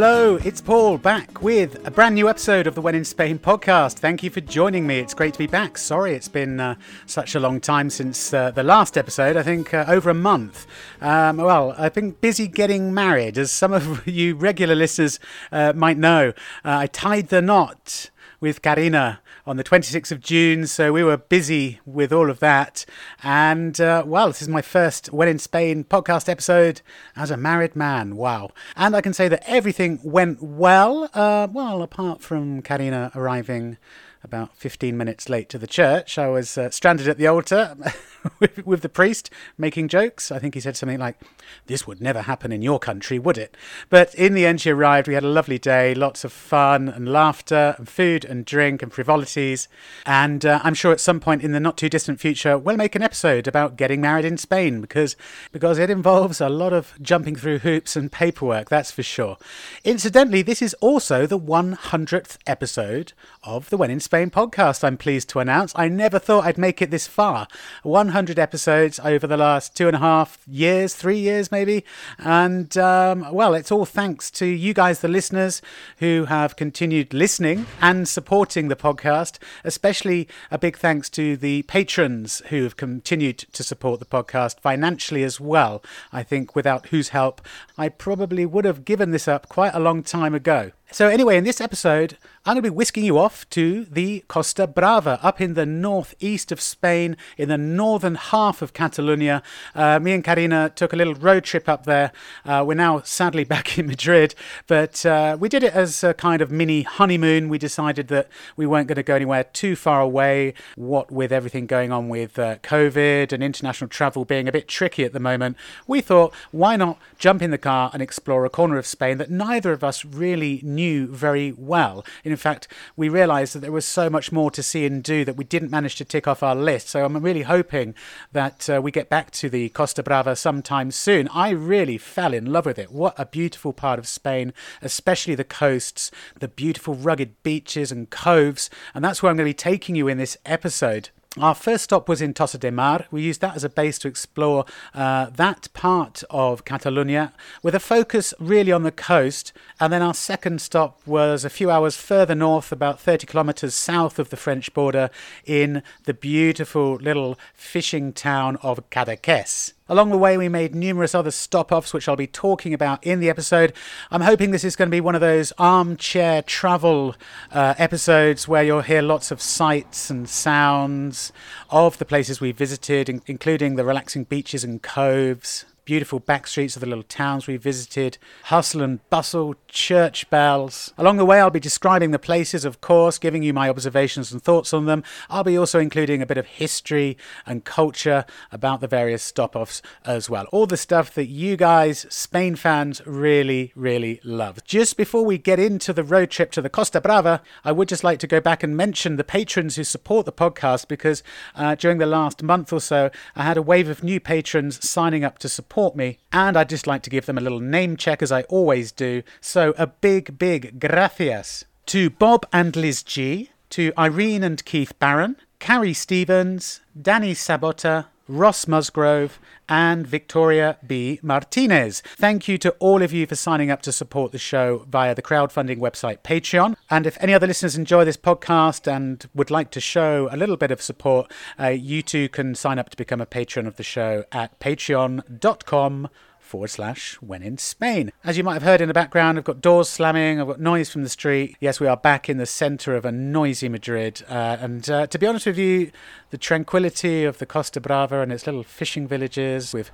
Hello, it's Paul back with a brand new episode of the When in Spain podcast. Thank you for joining me. It's great to be back. Sorry it's been uh, such a long time since uh, the last episode, I think uh, over a month. Um, well, I've been busy getting married, as some of you regular listeners uh, might know. Uh, I tied the knot with Karina on the 26th of June, so we were busy with all of that. And uh, well, this is my first When in Spain podcast episode as a married man. Wow. And I can say that everything went well, uh, well, apart from Karina arriving about 15 minutes late to the church. I was uh, stranded at the altar with, with, the priest making jokes. I think he said something like, This would never happen in your country, would it? But in the end, she arrived. We had a lovely day, lots of fun and laughter, and food and drink and frivolities. And uh, I'm sure at some point in the not too distant future, we'll make an episode about getting married in Spain because, because it involves a lot of jumping through hoops and paperwork, that's for sure. Incidentally, this is also the 100th episode of the When in Spain podcast, I'm pleased to announce. I never thought I'd make it this far. 100 episodes over the last two and a half years, three years maybe. And um, well, it's all thanks to you guys, the listeners, who have continued listening and supporting the podcast. Especially a big thanks to the patrons who have continued to support the podcast financially as well. I think without whose help, I probably would have given this up quite a long time ago. So, anyway, in this episode, I'm going to be whisking you off to the Costa Brava, up in the northeast of Spain, in the northern half of Catalonia. Uh, me and Karina took a little road trip up there. Uh, we're now sadly back in Madrid, but uh, we did it as a kind of mini honeymoon. We decided that we weren't going to go anywhere too far away, what with everything going on with uh, COVID and international travel being a bit tricky at the moment. We thought, why not jump in the car and explore a corner of Spain that neither of us really knew very well? In fact, we realised that there was so much more to see and do that we didn't manage to tick off our list. So I'm really hoping that uh, we get back to the Costa Brava sometime soon. I really fell in love with it. What a beautiful part of Spain, especially the coasts, the beautiful rugged beaches and coves. And that's where I'm going to be taking you in this episode. Our first stop was in Tossa de Mar. We used that as a base to explore uh, that part of Catalonia with a focus really on the coast. And then our second stop was a few hours further north, about 30 kilometres south of the French border, in the beautiful little fishing town of Cadaqués. Along the way, we made numerous other stop offs, which I'll be talking about in the episode. I'm hoping this is going to be one of those armchair travel uh, episodes where you'll hear lots of sights and sounds of the places we visited, including the relaxing beaches and coves, beautiful back streets of the little towns we visited, hustle and bustle, church bells. Along the way, I'll be describing the places, of course, giving you my observations and thoughts on them. I'll be also including a bit of history and culture about the various stop offs as well. All the stuff that you guys, Spain fans, really, really love. Just before we get into the road trip to the Costa Brava, I would just like to go back and mention the patrons who support the podcast because uh, during the last month or so, I had a wave of new patrons signing up to support support me, and I'd just like to give them a little name check as I always do. So a big, big gracias to Bob and Liz G, to Irene and Keith Barron, Carrie Stevens, Danny Sabota, Ross Musgrove, and Victoria B. Martinez. Thank you to all of you for signing up to support the show via the crowdfunding website Patreon. And if any other listeners enjoy this podcast and would like to show a little bit of support, uh, you too can sign up to become a patron of the show at patreon.com forward slash when in Spain. As you might have heard in the background, I've got doors slamming, I've got noise from the street. Yes, we are back in the centre of a noisy Madrid. Uh, and uh, to be honest with you, the tranquility of the Costa Brava and its little fishing villages with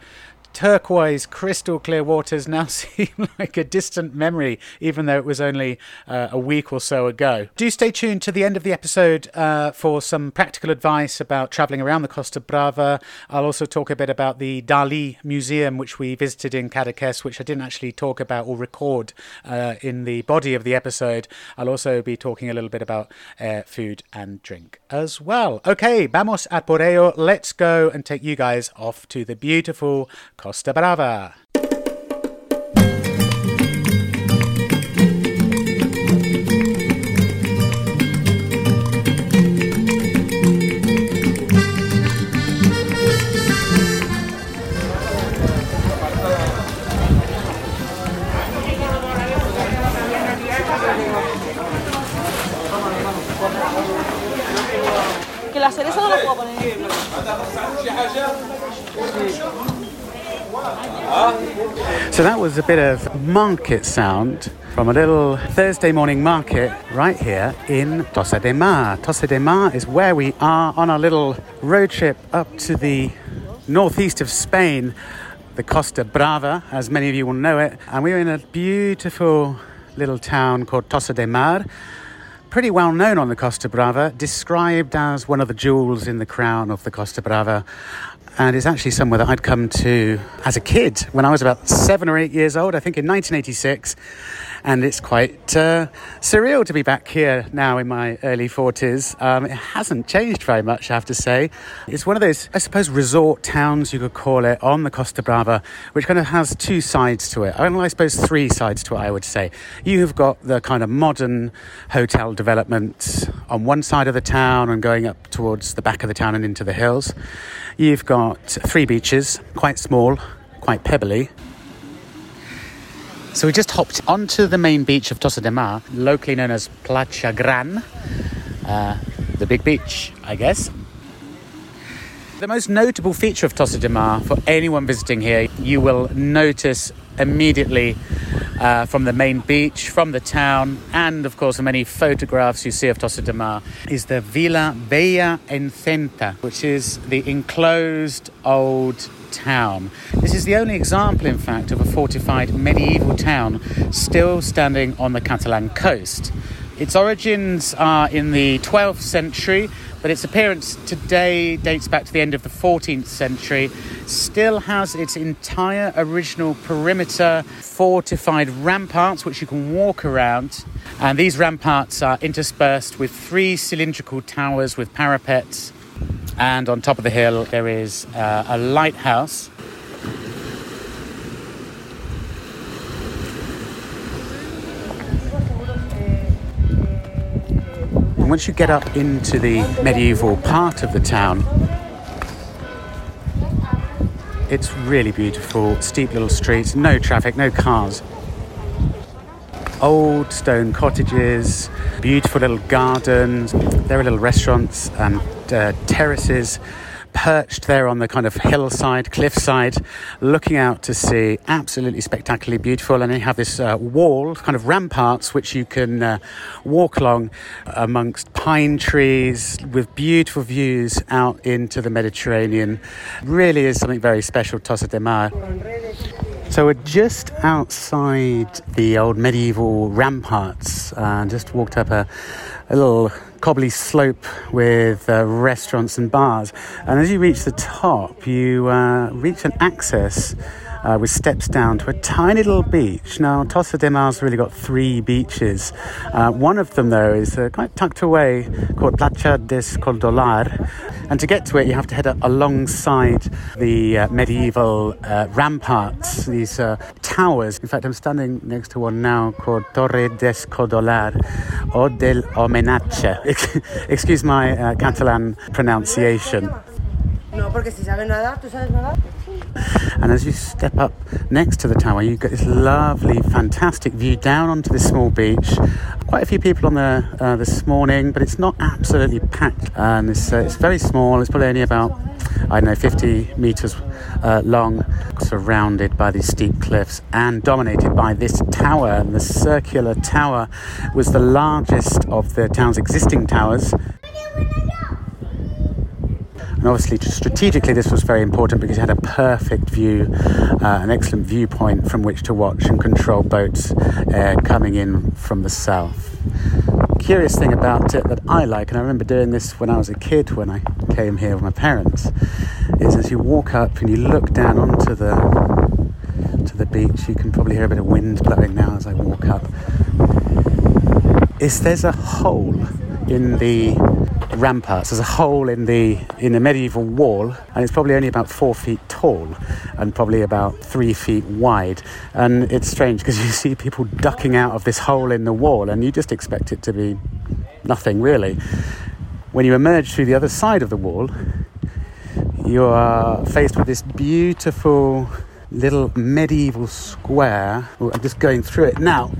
turquoise, crystal clear waters now seem like a distant memory, even though it was only uh, a week or so ago. Do stay tuned to the end of the episode uh, for some practical advice about travelling around the Costa Brava. I'll also talk a bit about the Dali Museum, which we visited in Cadaqués, which I didn't actually talk about or record uh, in the body of the episode. I'll also be talking a little bit about food and drink as well. Okay, vamos a por ello. Let's go and take you guys off to the beautiful Costa Brava. Que la cereza no la puedo poner. So that was a bit of market sound from a little Thursday morning market right here in Tossa de Mar. Tossa de Mar is where we are on our little road trip up to the northeast of Spain, the Costa Brava, as many of you will know it. And we're in a beautiful little town called Tossa de Mar pretty well known on the Costa Brava, described as one of the jewels in the crown of the Costa Brava and it's actually somewhere that I'd come to as a kid when I was about seven or eight years old, I think in 1986. And it's quite uh, surreal to be back here now in my early 40s. Um, it hasn't changed very much, I have to say. It's one of those, I suppose, resort towns, you could call it, on the Costa Brava, which kind of has two sides to it. I suppose three sides to it, I would say. You've got the kind of modern hotel development on one side of the town and going up towards the back of the town and into the hills. You've got three beaches, quite small, quite pebbly. So we just hopped onto the main beach of Tossa de Mar, locally known as Platja Gran, uh, the big beach, I guess. The most notable feature of Tossa de Mar for anyone visiting here, you will notice immediately uh, from the main beach, from the town, and of course many photographs you see of Tossa de Mar, is the Vila Vella Encenta, which is the enclosed old town. This is the only example, in fact, of a fortified medieval town still standing on the Catalan coast. Its origins are in the 12th century, but its appearance today dates back to the end of the 14th century. Still has its entire original perimeter fortified ramparts, which you can walk around. And these ramparts are interspersed with three cylindrical towers with parapets and on top of the hill there is uh, a lighthouse. Once you get up into the medieval part of the town, it's really beautiful, steep little streets, no traffic, no cars. Old stone cottages, beautiful little gardens. There are little restaurants and uh, terraces perched there on the kind of hillside, cliffside, looking out to sea. Absolutely spectacularly beautiful. And you have this uh, wall, kind of ramparts, which you can uh, walk along amongst pine trees with beautiful views out into the Mediterranean. Really is something very special, Tossa de Mar. So we're just outside the old medieval ramparts and just walked up a, a little cobbly slope with uh, restaurants and bars. And as you reach the top, you uh, reach an access uh, with steps down to a tiny little beach. Now, Tossa de Mar's really got three beaches. Uh, one of them, though, is uh, quite tucked away called Platja des Codolar. And to get to it, you have to head alongside the uh, medieval uh, ramparts, these uh, towers. In fact, I'm standing next to one now called Torre des Codolar o del Homenatge. Excuse my Catalan pronunciation. No, porque si sabes nadar, ¿tú sabes nadar? And as you step up next to the tower, you get this lovely, fantastic view down onto this small beach. Quite a few people on there uh, this morning, but it's not absolutely packed. And it's, uh, it's very small. It's probably only about, I don't know, 50 meters uh, long, surrounded by these steep cliffs and dominated by this tower. And the circular tower was the largest of the town's existing towers. And obviously, strategically, this was very important because you had a perfect view, uh, an excellent viewpoint from which to watch and control boats uh, coming in from the south. Curious thing about it that I like, and I remember doing this when I was a kid when I came here with my parents, is as you walk up and you look down onto the to the beach, you can probably hear a bit of wind blowing now as I walk up. Is there's a hole in the ramparts. There's a hole in the in the medieval wall, and it's probably only about four feet tall and probably about three feet wide. And it's strange because you see people ducking out of this hole in the wall, and you just expect it to be nothing really. When you emerge through the other side of the wall, you are faced with this beautiful little medieval square. I'm just going through it now.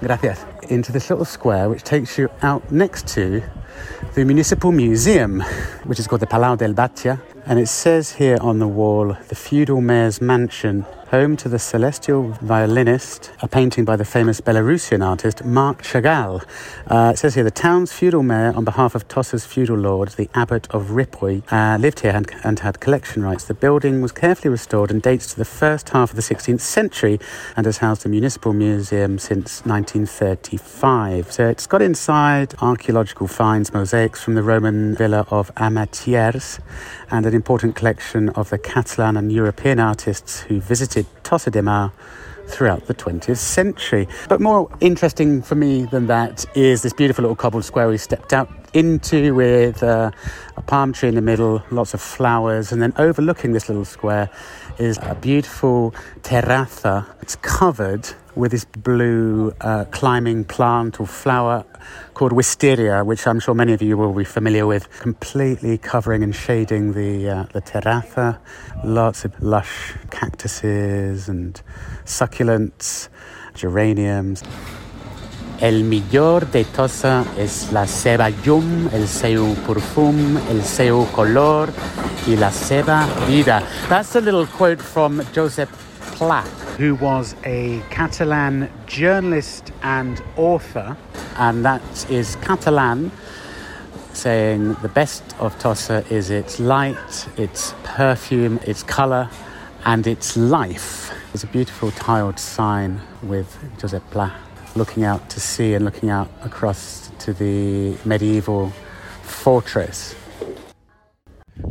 Gracias. Into this little square which takes you out next to the municipal museum, which is called the Palau del Batlle. And it says here on the wall, the feudal mayor's mansion home to the celestial violinist, a painting by the famous Belarusian artist Marc Chagall. Uh, it says here the town's feudal mayor, on behalf of Tossa's feudal lord, the abbot of Ripoll, uh, lived here and, and, had collection rights. The building was carefully restored and dates to the first half of the 16th century and has housed the municipal museum since 1935. So it's got inside archaeological finds, mosaics from the Roman villa of Ametllers, and an important collection of the Catalan and European artists who visited Tossa de Mar throughout the 20th century. But more interesting for me than that is this beautiful little cobbled square we stepped out into with uh, a palm tree in the middle, lots of flowers, and then overlooking this little square is a beautiful terraza. It's covered with this blue uh, climbing plant or flower called wisteria, which I'm sure many of you will be familiar with, completely covering and shading the, uh, the terraza. Lots of lush cactuses and succulents, geraniums. El millor de Tossa és la seva llum, el seu perfum, el seu color i la seva vida. That's a little quote from Josep Pla, who was a Catalan journalist and author, and that is Catalan saying the best of Tossa is its light, its perfume, its colour, and its life. It's a beautiful tiled sign with Josep Pla looking out to sea and looking out across to the medieval fortress.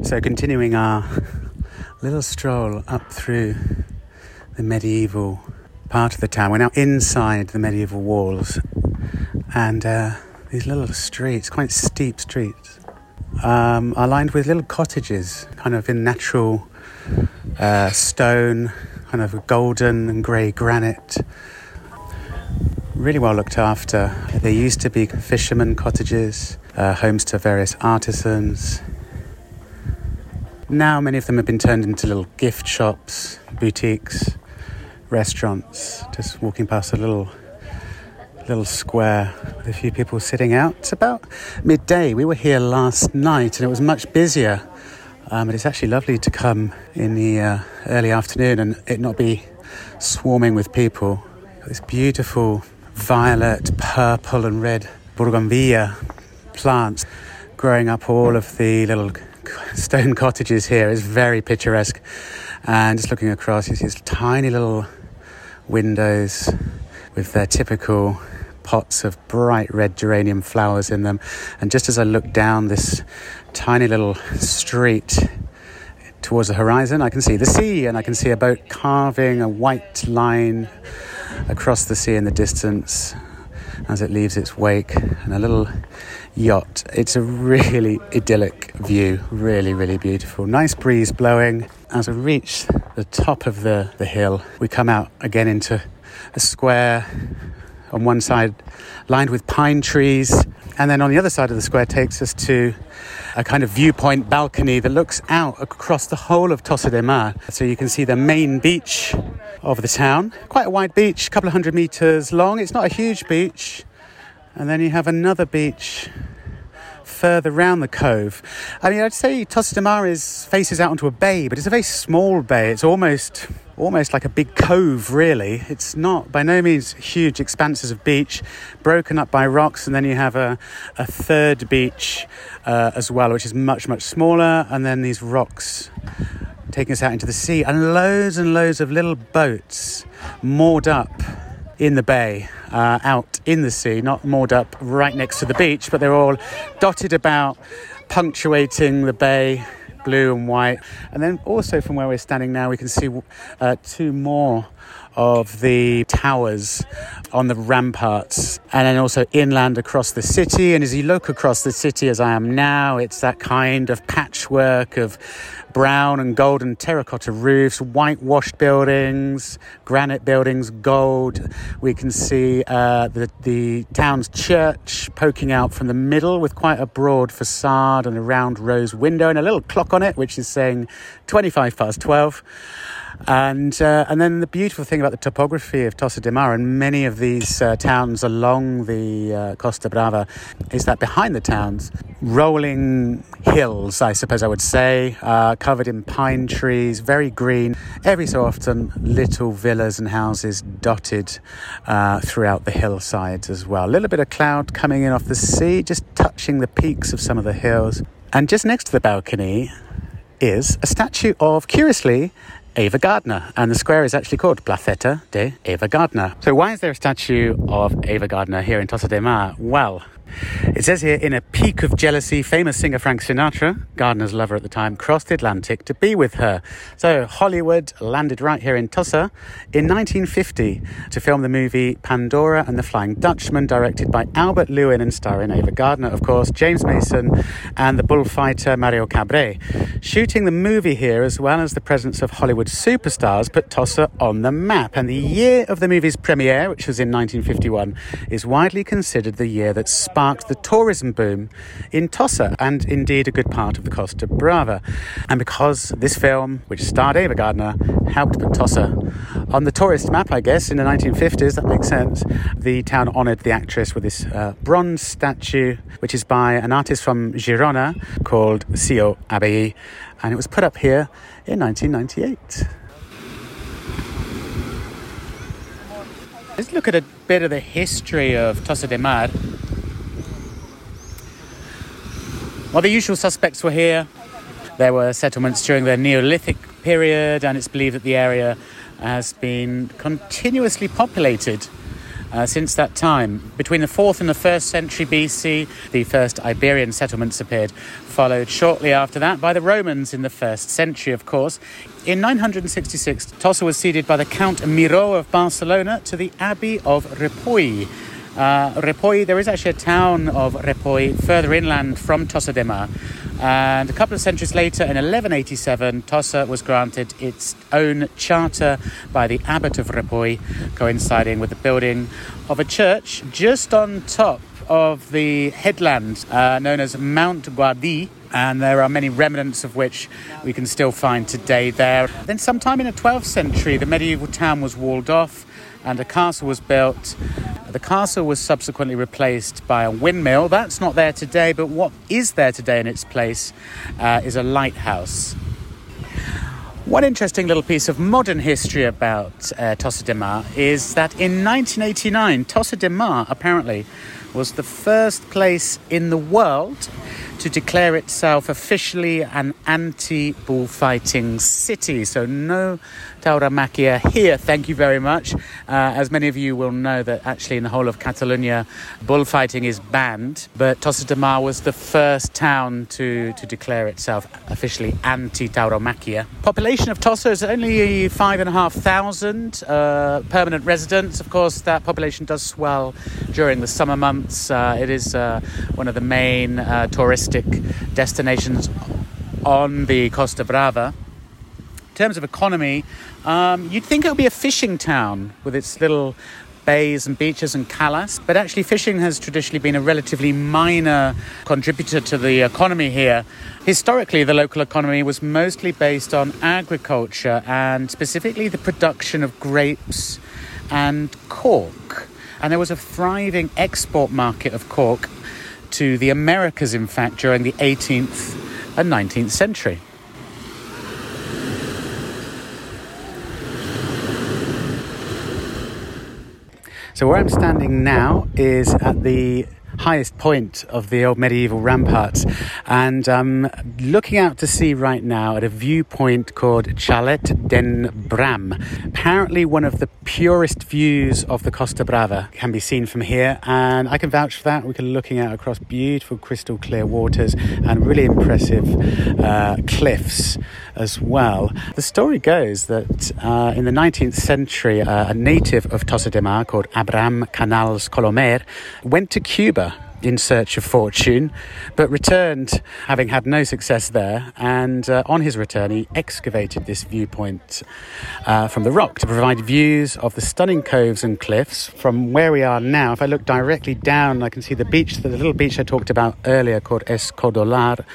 So, continuing our little stroll up through the medieval part of the town, we're now inside the medieval walls, and uh, these little streets, quite steep streets, um, are lined with little cottages, kind of in natural uh, stone, kind of golden and grey granite really well looked after. There used to be fishermen cottages, uh, homes to various artisans. Now, many of them have been turned into little gift shops, boutiques, restaurants. Just walking past a little little square with a few people sitting out. It's about midday. We were here last night and it was much busier. Um, but it's actually lovely to come in the uh, early afternoon and it not be swarming with people. This beautiful violet, purple, and red bougainvillea plants growing up all of the little stone cottages here is very picturesque. And just looking across, you see these tiny little windows with their typical pots of bright red geranium flowers in them. And just as I look down this tiny little street towards the horizon, I can see the sea and I can see a boat carving a white line across the sea in the distance as it leaves its wake and a little yacht. It's a really idyllic view, really, really beautiful. Nice breeze blowing. As we reach the top of the, the hill, we come out again into a square on one side lined with pine trees, and then on the other side of the square takes us to a kind of viewpoint balcony that looks out across the whole of Tossa de Mar. So you can see the main beach of the town. Quite a wide beach, a couple of hundred meters long. It's not a huge beach. And then you have another beach further round the cove. I mean, I'd say Tossa de Mar is, faces out onto a bay, but it's a very small bay. It's almost almost like a big cove, really. It's not by no means huge expanses of beach, broken up by rocks, and then you have a, a third beach uh, as well, which is much, much smaller, and then these rocks taking us out into the sea, and loads and loads of little boats moored up in the bay, uh, out in the sea, not moored up right next to the beach, but they're all dotted about, punctuating the bay blue and white. And then also from where we're standing now, we can see uh, two more of the towers on the ramparts and then also inland across the city. And as you look across the city as I am now, it's that kind of patchwork of brown and golden terracotta roofs, whitewashed buildings, granite buildings, gold. We can see uh, the, the town's church poking out from the middle with quite a broad facade and a round rose window and a little clock on it, which is saying 25 past 12. And, uh, and then the beautiful thing about the topography of Tossa de Mar and many of these uh, towns along the uh, Costa Brava is that behind the towns, rolling hills, I suppose I would say, uh, covered in pine trees, very green. Every so often, little villas and houses dotted uh, throughout the hillsides as well. A little bit of cloud coming in off the sea, just touching the peaks of some of the hills. And just next to the balcony is a statue of, curiously, Ava Gardner, and the square is actually called Placeta de Ava Gardner. So, why is there a statue of Ava Gardner here in Tossa de Mar? Well, it says here, in a peak of jealousy, famous singer Frank Sinatra, Gardner's lover at the time, crossed the Atlantic to be with her. So Hollywood landed right here in Tossa in 1950 to film the movie Pandora and the Flying Dutchman, directed by Albert Lewin and starring Ava Gardner, of course, James Mason, and the bullfighter Mario Cabré. Shooting the movie here, as well as the presence of Hollywood superstars, put Tossa on the map. And the year of the movie's premiere, which was in 1951, is widely considered the year that sparked the tourism boom in Tossa and indeed a good part of the Costa Brava. And because this film, which starred Ava Gardner, helped put Tossa on the tourist map, I guess, in the 1950s, that makes sense, the town honoured the actress with this uh, bronze statue, which is by an artist from Girona called Ció Abellí, and it was put up here in 1998. Let's look at a bit of the history of Tossa de Mar. Well, the usual suspects were here. There were settlements during the Neolithic period, and it's believed that the area has been continuously populated uh, since that time. Between the 4th and the 1st century BC, the first Iberian settlements appeared, followed shortly after that by the Romans in the 1st century, of course. In 966, Tossa was ceded by the Count Miró of Barcelona to the Abbey of Ripoll. Uh, Ripoll, there is actually a town of Ripoll further inland from Tossa de. And a couple of centuries later, in 1187, Tossa was granted its own charter by the abbot of Ripoll, coinciding with the building of a church just on top of the headland uh, known as Mount Guardí, and there are many remnants of which we can still find today there. Then, sometime in the 12th century, the medieval town was walled off and a castle was built. The castle was subsequently replaced by a windmill. That's not there today, but what is there today in its place uh, is a lighthouse. One interesting little piece of modern history about uh, Tossa de Mar is that in 1989, Tossa de Mar apparently was the first place in the world to declare itself officially an anti bullfighting city. So, no tauromaquia here, thank you very much. Uh, as many of you will know, that actually in the whole of Catalonia, bullfighting is banned, but Tossa de Mar was the first town to, to declare itself officially anti tauromaquia. Population of Tossa is only five and a half thousand uh, permanent residents. Of course, that population does swell during the summer months. Uh, it is uh, one of the main uh, touristic destinations on the Costa Brava. In terms of economy, um, you'd think it would be a fishing town with its little bays and beaches and calas, but actually fishing has traditionally been a relatively minor contributor to the economy here. Historically, the local economy was mostly based on agriculture and specifically the production of grapes and cork. And there was a thriving export market of cork to the Americas, in fact, during the 18th and 19th century. So, where I'm standing now is at the highest point of the old medieval ramparts. And I'm looking out to sea right now at a viewpoint called Chalet den Bram. Apparently, one of the purest views of the Costa Brava can be seen from here, and I can vouch for that. We are looking out across beautiful, crystal clear waters and really impressive uh, cliffs as well. The story goes that uh, in the 19th century, uh, a native of Tossa de Mar called Abraham Canals Colomer went to Cuba in search of fortune, but returned having had no success there. And uh, on his return, he excavated this viewpoint uh, from the rock to provide views of the stunning coves and cliffs from where we are now. If I look directly down, I can see the beach, the little beach I talked about earlier called Escodolar,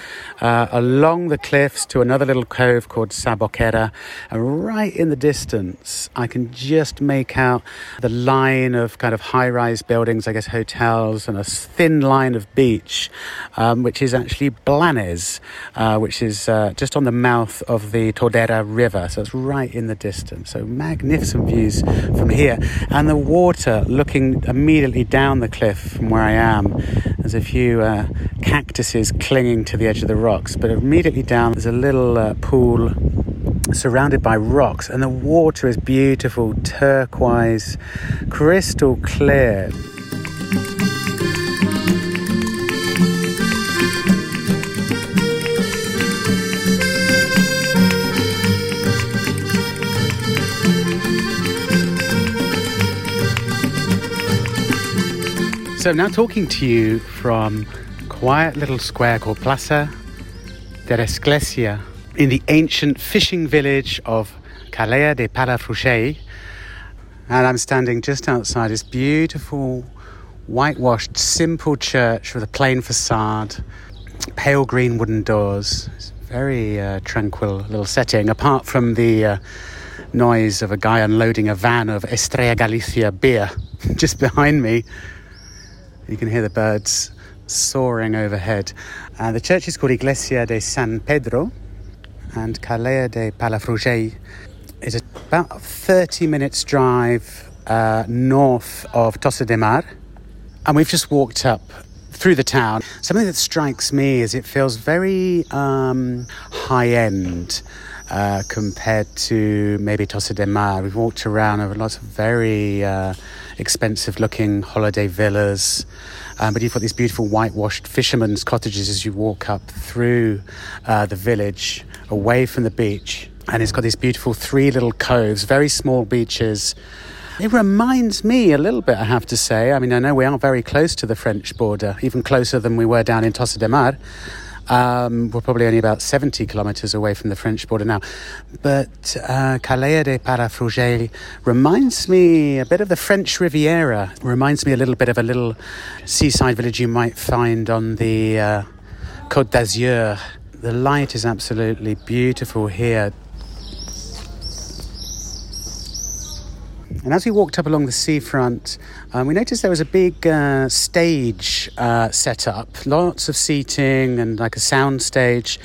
uh, along the cliffs to another little cove called Saboquera. And right in the distance, I can just make out the line of kind of high rise buildings, I guess hotels, and a thin line of beach, um, which is actually Blanes, uh, which is uh, just on the mouth of the Tordera River. So it's right in the distance. So magnificent views from here. And the water looking immediately down the cliff from where I am. There's a few uh, cactuses clinging to the edge of the rocks, but immediately down there's a little uh, pool surrounded by rocks, and the water is beautiful, turquoise, crystal clear. So I'm now talking to you from a quiet little square called Plaza de la Esglesia in the ancient fishing village of Calella de Palafrugell. And I'm standing just outside this beautiful whitewashed simple church with a plain facade, pale green wooden doors. It's a very uh, tranquil little setting, apart from the uh, noise of a guy unloading a van of Estrella Galicia beer just behind me. You can hear the birds soaring overhead. Uh, the church is called Iglesia de San Pedro, and Calella de Palafrugell is about 30 minutes drive uh, north of Tossa de Mar. And we've just walked up through the town. Something that strikes me is it feels very um, high end. Uh, compared to maybe Tossa de Mar. We've walked around over lots of very uh, expensive looking holiday villas. Um, but you've got these beautiful whitewashed fishermen's cottages as you walk up through uh, the village away from the beach. And it's got these beautiful three little coves, very small beaches. It reminds me a little bit, I have to say. I mean, I know we are very close to the French border, even closer than we were down in Tossa de Mar. Um, we're probably only about 70 kilometres away from the French border now. But uh, Calella de Palafrugell reminds me a bit of the French Riviera. Reminds me a little bit of a little seaside village you might find on the uh, Côte d'Azur. The light is absolutely beautiful here. And as we walked up along the seafront, um, we noticed there was a big uh, stage uh, set up, lots of seating and like a sound stage.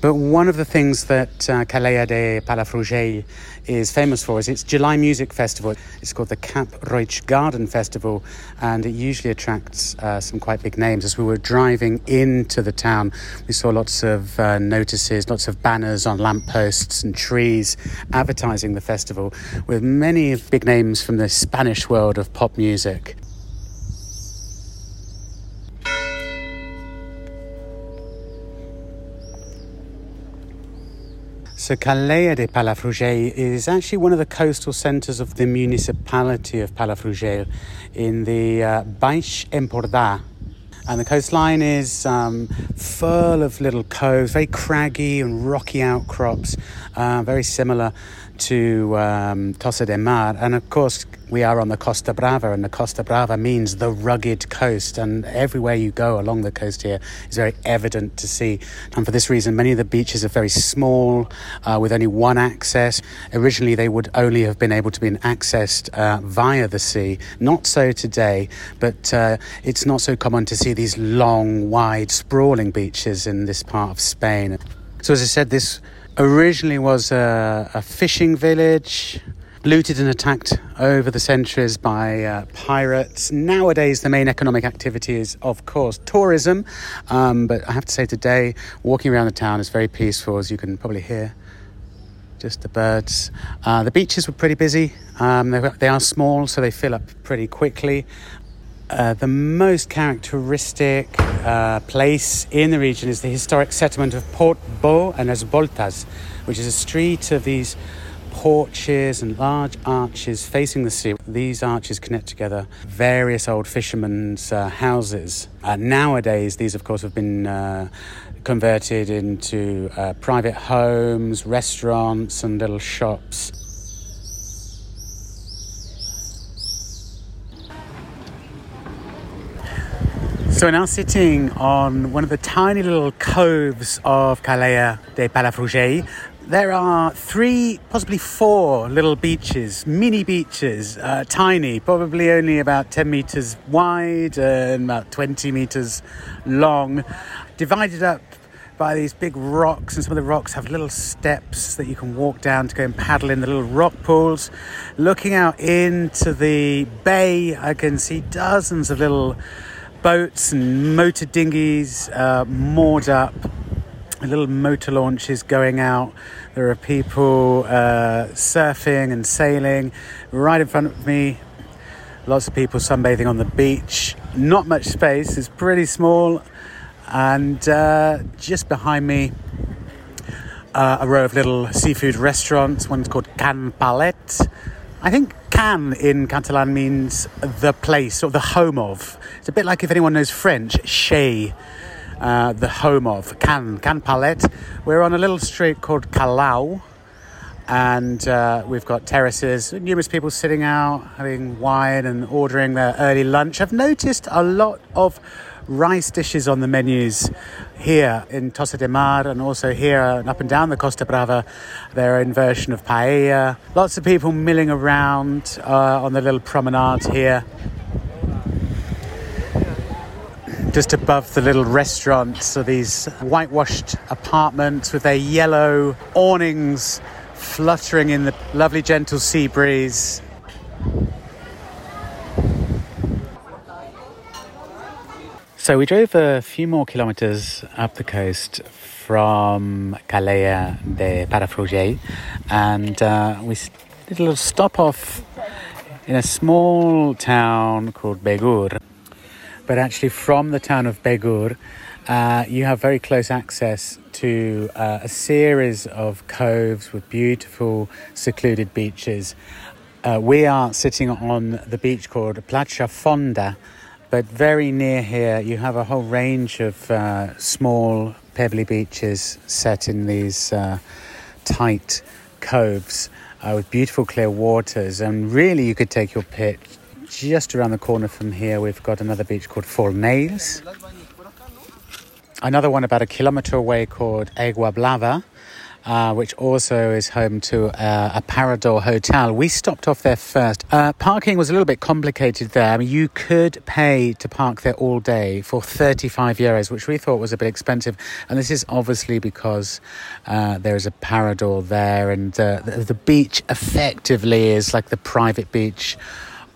But one of the things that uh, de Palafrugell is famous for is its July Music Festival. It's called the Cap Roig Garden Festival, and it usually attracts uh, some quite big names. As we were driving into the town, we saw lots of uh, notices, lots of banners on lampposts and trees advertising the festival, with many big names from the Spanish world of pop music. So Calella de Palafrugell is actually one of the coastal centres of the municipality of Palafrugell in the uh, Baix Empordà. And the coastline is um, full of little coves, very craggy and rocky outcrops, uh, very similar to um, Tossa de Mar. And of course, we are on the Costa Brava, and the Costa Brava means the rugged coast. And everywhere you go along the coast here is very evident to see. And for this reason, many of the beaches are very small, uh, with only one access. Originally, they would only have been able to be accessed uh, via the sea. Not so today, but uh, it's not so common to see these long, wide, sprawling beaches in this part of Spain. So, as I said, this originally was a, a fishing village looted and attacked over the centuries by uh, pirates. Nowadays, the main economic activity is, of course, tourism. Um, but I have to say, today, walking around the town is very peaceful, as you can probably hear. Just the birds. Uh, the beaches were pretty busy. Um, they, they, are small, so they fill up pretty quickly. Uh, the most characteristic uh, place in the region is the historic settlement of Port Bo and As Voltas, which is a street of these porches and large arches facing the sea. These arches connect together various old fishermen's uh, houses. Uh, nowadays, these, of course, have been uh, converted into private homes, restaurants, and little shops. So we're now sitting on one of the tiny little coves of Calella de Palafrugell. There are three, possibly four little beaches, mini beaches, uh, tiny, probably only about 10 metres wide and about 20 metres long, divided up by these big rocks, and some of the rocks have little steps that you can walk down to go and paddle in the little rock pools. Looking out into the bay, I can see dozens of little boats and motor dinghies uh, moored up, little motor launches going out. There are people uh, surfing and sailing right in front of me. Lots of people sunbathing on the beach. Not much space, it's pretty small. And uh, just behind me, uh, a row of little seafood restaurants. One's called Can Palet. I think can in Catalan means the place or the home of. It's a bit like if anyone knows French, chez, uh, the home of. Can, Can Palet. We're on a little street called Calau, and uh, we've got terraces, numerous people sitting out having wine and ordering their early lunch. I've noticed a lot of rice dishes on the menus here in Tossa de Mar and also here and up and down the Costa Brava, their own version of paella. Lots of people milling around uh, on the little promenade here. Just above the little restaurants are these whitewashed apartments with their yellow awnings fluttering in the lovely gentle sea breeze. So we drove a few more kilometres up the coast from Calella de Palafrugell and uh, we did a little stop off in a small town called Begur. But actually, from the town of Begur, uh, you have very close access to uh, a series of coves with beautiful secluded beaches. Uh, we are sitting on the beach called Platja Fonda but very near here, you have a whole range of uh, small pebbly beaches set in these uh, tight coves uh, with beautiful clear waters. And really, you could take your pick. Just around the corner from here, we've got another beach called Fornells. Another one about a kilometre away called Aigua Blava uh, which also is home to uh, a Parador hotel. We stopped off there first. Uh, parking was a little bit complicated there. I mean, you could pay to park there all day for 35 euros, which we thought was a bit expensive. And this is obviously because uh, there is a Parador there, and uh, the, the beach effectively is like the private beach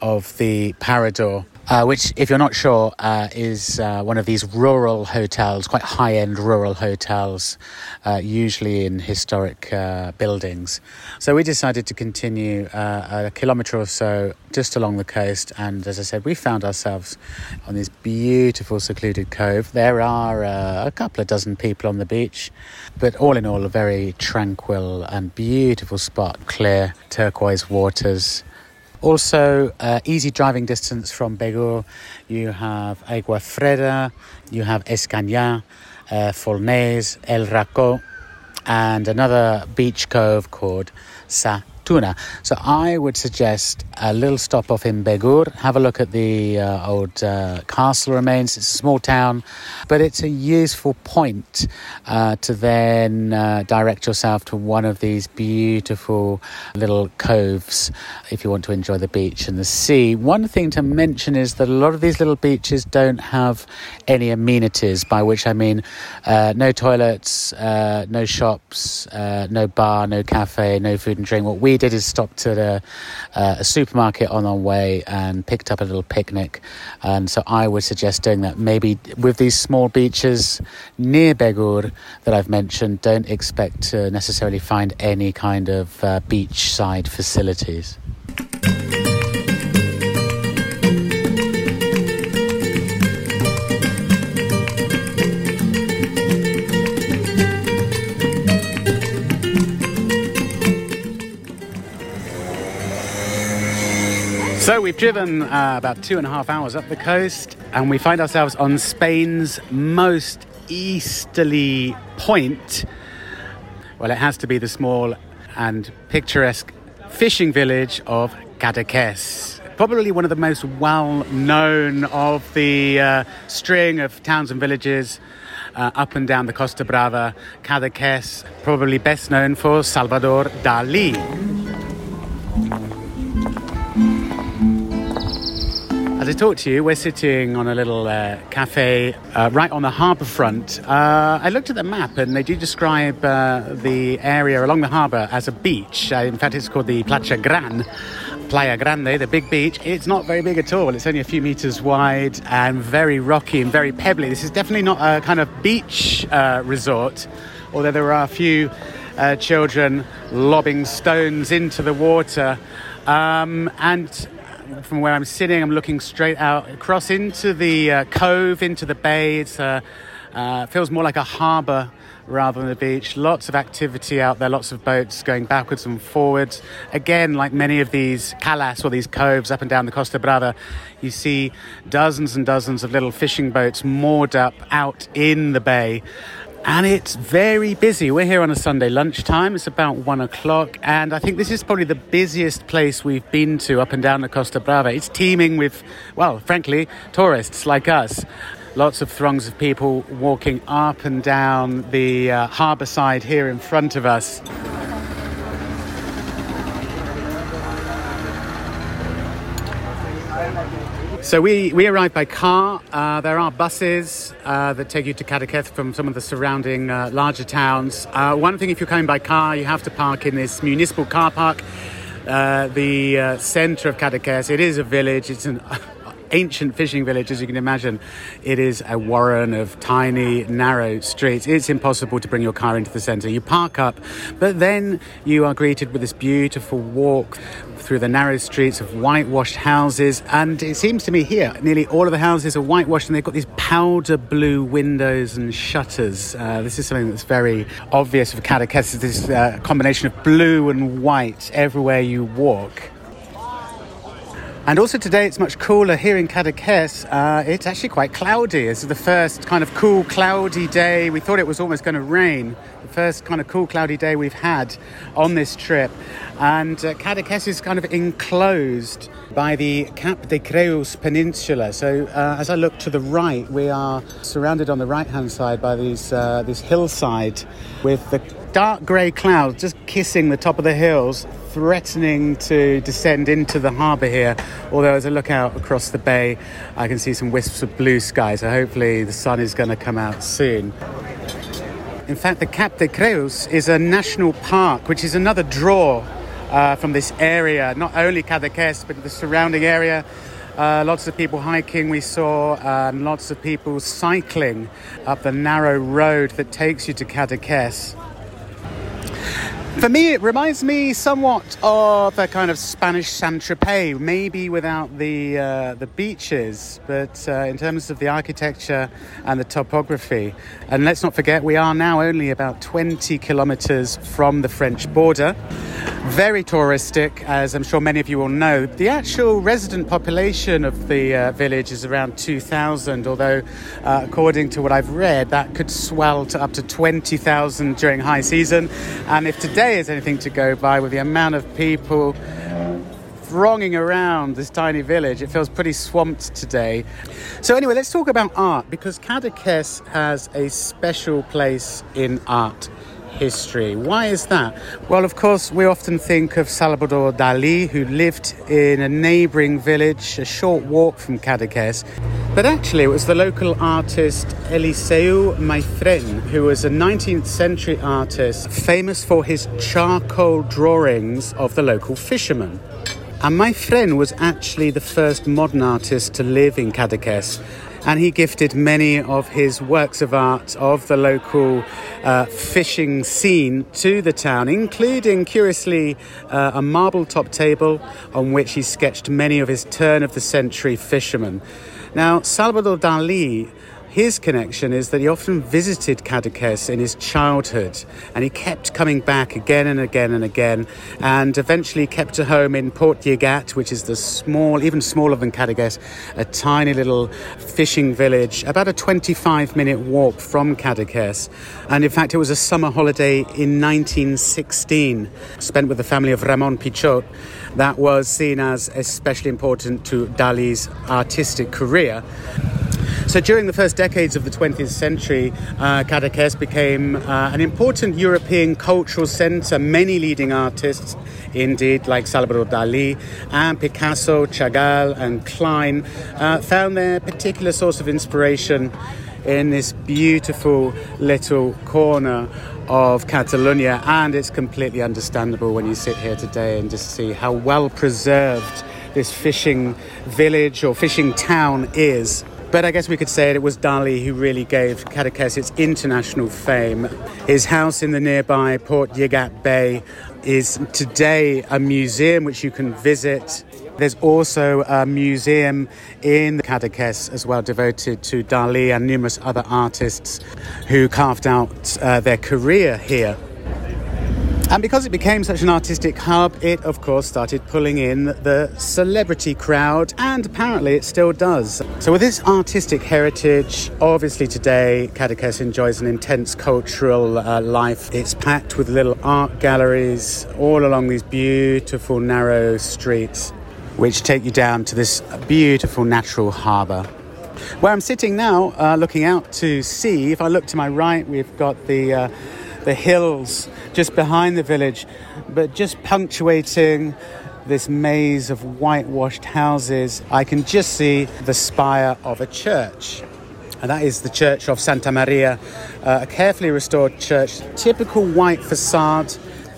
of the Parador uh, which, if you're not sure, uh, is uh, one of these rural hotels, quite high end rural hotels, uh, usually in historic uh, buildings. So we decided to continue a kilometre or so just along the coast, and as I said, we found ourselves on this beautiful secluded cove. There are a couple of dozen people on the beach, but all in all, a very tranquil and beautiful spot, clear turquoise waters. Also, uh, easy driving distance from Begur, you have Aigua Freda, you have Escanyà, uh, El Racó, and another beach cove called Sa Tuna. So I would suggest a little stop off in Begur. Have a look at the uh, old uh, castle remains. It's a small town, but it's a useful point uh, to then uh, direct yourself to one of these beautiful little coves if you want to enjoy the beach and the sea. One thing to mention is that a lot of these little beaches don't have any amenities, by which I mean uh, no toilets, uh, no shops, no bar, no cafe, no food and drink. What we did is stopped at a, uh, a, supermarket on our way and picked up a little picnic. And so I would suggest doing that. Maybe with these small beaches near Begur that I've mentioned, don't expect to necessarily find any kind of uh, beachside facilities. So we've driven uh, about two and a half hours up the coast, and we find ourselves on Spain's most easterly point. Well, it has to be the small and picturesque fishing village of Cadaqués. Probably one of the most well known of the uh, string of towns and villages uh, up and down the Costa Brava. Cadaqués, probably best known for Salvador Dali. As I talk to you, we're sitting on a little uh, cafe uh, right on the harbour front. Uh, I looked at the map and they do describe uh, the area along the harbour as a beach. Uh, in fact, it's called the Playa Gran. Playa Grande, the big beach. It's not very big at all. It's only a few meters wide and very rocky and very pebbly. This is definitely not a kind of beach uh, resort, although there are a few children lobbing stones into the water. Um, and from where I'm sitting, I'm looking straight out across into the uh, cove, into the bay. It uh, uh, feels more like a harbour rather than a beach. Lots of activity out there, lots of boats going backwards and forwards. Again, like many of these calas or these coves up and down the Costa Brava, you see dozens and dozens of little fishing boats moored up out in the bay and it's very busy. We're here on a Sunday lunchtime. It's about one o'clock, and I think this is probably the busiest place we've been to up and down the Costa Brava. It's teeming with, well, frankly, tourists like us. Lots of throngs of people walking up and down the uh, harbour side here in front of us. So we, we arrived by car. Uh, there are buses uh, that take you to Cadaqués from some of the surrounding uh, larger towns. Uh, one thing, if you're coming by car, you have to park in this municipal car park. Uh, the uh, centre of Cadaqués, it is a village. It's an ancient fishing village, as you can imagine. It is a warren of tiny, narrow streets. It's impossible to bring your car into the centre. You park up, but then you are greeted with this beautiful walk through the narrow streets of whitewashed houses. And it seems to me here, nearly all of the houses are whitewashed and they've got these powder blue windows and shutters. Uh, this is something that's very obvious of Cadaqués, this uh, combination of blue and white everywhere you walk. And also today it's much cooler here in Cadaqués. Uh, it's actually quite cloudy. Is the first kind of cool, cloudy day. We thought it was almost going to rain. The first kind of cool, cloudy day we've had on this trip. And uh, Cadaqués is kind of enclosed by the Cap de Creus Peninsula. So uh, as I look to the right, we are surrounded on the right-hand side by these, uh, this hillside with the dark grey clouds just kissing the top of the hills, threatening to descend into the harbour here. Although, as I look out across the bay, I can see some wisps of blue sky, so hopefully the sun is going to come out soon. In fact, the Cap de Creus is a national park, which is another draw uh, from this area, not only Cadaqués, but the surrounding area. Uh, lots of people hiking, we saw, and lots of people cycling up the narrow road that takes you to Cadaqués. For me, it reminds me somewhat of a kind of Spanish Saint Tropez, maybe without the uh, the beaches, but uh, in terms of the architecture and the topography. And let's not forget, we are now only about 20 kilometres from the French border. Very touristic, as I'm sure many of you will know. The actual resident population of the uh, village is around 2,000, although, uh, according to what I've read, that could swell to up to 20,000 during high season. And if today is anything to go by with the amount of people thronging around this tiny village. It feels pretty swamped today. So, anyway, let's talk about art because Cadaqués has a special place in art history. Why is that? Well, of course, we often think of Salvador Dali, who lived in a neighboring village a short walk from Cadaqués. But actually, it was the local artist Eliseu Meifrèn, who was a 19th century artist famous for his charcoal drawings of the local fishermen. And Meifrèn was actually the first modern artist to live in Cadaqués and he gifted many of his works of art of the local uh, fishing scene to the town, including, curiously, uh, a marble top table on which he sketched many of his turn of the century fishermen. Now, Salvador Dali his connection is that he often visited Cadaqués in his childhood and he kept coming back again and again and again and eventually kept a home in Port which is the small, even smaller than Cadaqués, a tiny little fishing village, about a 25 minute walk from Cadaqués. And in fact, it was a summer holiday in 1916 spent with the family of Ramon Pichot that was seen as especially important to Dali's artistic career. So during the first decades of the 20th century, uh, Cadaqués became uh, an important European cultural centre. Many leading artists, indeed, like Salvador Dali and Picasso, Chagall and Klein, uh, found their particular source of inspiration in this beautiful little corner of Catalonia, and it's completely understandable when you sit here today and just see how well preserved this fishing village or fishing town is. But I guess we could say it was Dali who really gave Cadaqués its international fame. His house in the nearby Port Lligat Bay is today a museum which you can visit. There's also a museum in Cadaqués as well devoted to Dali and numerous other artists who carved out uh, their career here. And because it became such an artistic hub, it of course started pulling in the celebrity crowd, and apparently it still does. So, with this artistic heritage, obviously today Cadaqués enjoys an intense cultural uh, life. It's packed with little art galleries all along these beautiful narrow streets, which take you down to this beautiful natural harbour. Where I'm sitting now, uh, looking out to sea, if I look to my right, we've got the uh, the hills just behind the village, but just punctuating this maze of whitewashed houses, I can just see the spire of a church. And that is the church of Santa Maria, uh, a carefully restored church, typical white facade,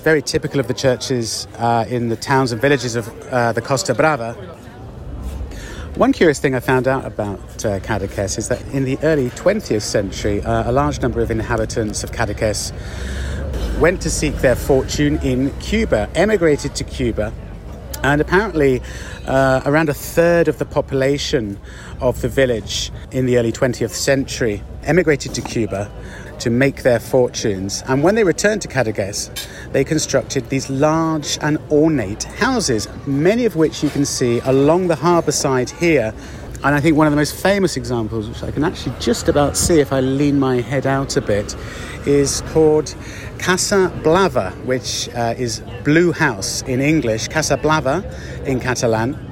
very typical of the churches uh, in the towns and villages of uh, the Costa Brava. One curious thing I found out about uh, Cadaqués is that in the early 20th century, uh, a large number of inhabitants of Cadaqués went to seek their fortune in Cuba, emigrated to Cuba, and apparently, uh, around a third of the population of the village in the early 20th century emigrated to Cuba to make their fortunes. And when they returned to Cadaqués, they constructed these large and ornate houses, many of which you can see along the harbour side here. And I think one of the most famous examples, which I can actually just about see if I lean my head out a bit, is called Casa Blava, which uh, is Blue House in English, Casa Blava in Catalan.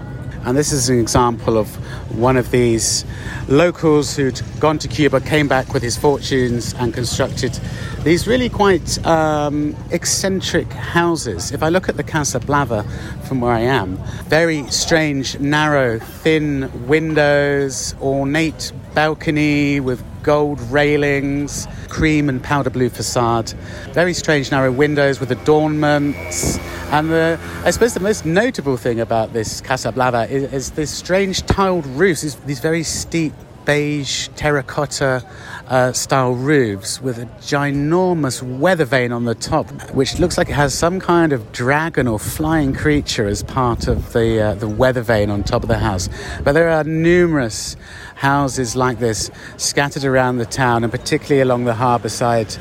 And this is an example of one of these locals who'd gone to Cuba, came back with his fortunes, and constructed these really quite um, eccentric houses. If I look at the Casa Blava from where I am, very strange, narrow, thin windows, ornate balcony with gold railings, cream and powder blue facade, very strange narrow windows with adornments. And the, I suppose the most notable thing about this Casa Blava is, is this strange tiled roofs, these, these very steep beige terracotta uh, style roofs with a ginormous weather vane on the top, which looks like it has some kind of dragon or flying creature as part of the, uh, the weather vane on top of the house. But there are numerous houses like this scattered around the town and particularly along the harbour side.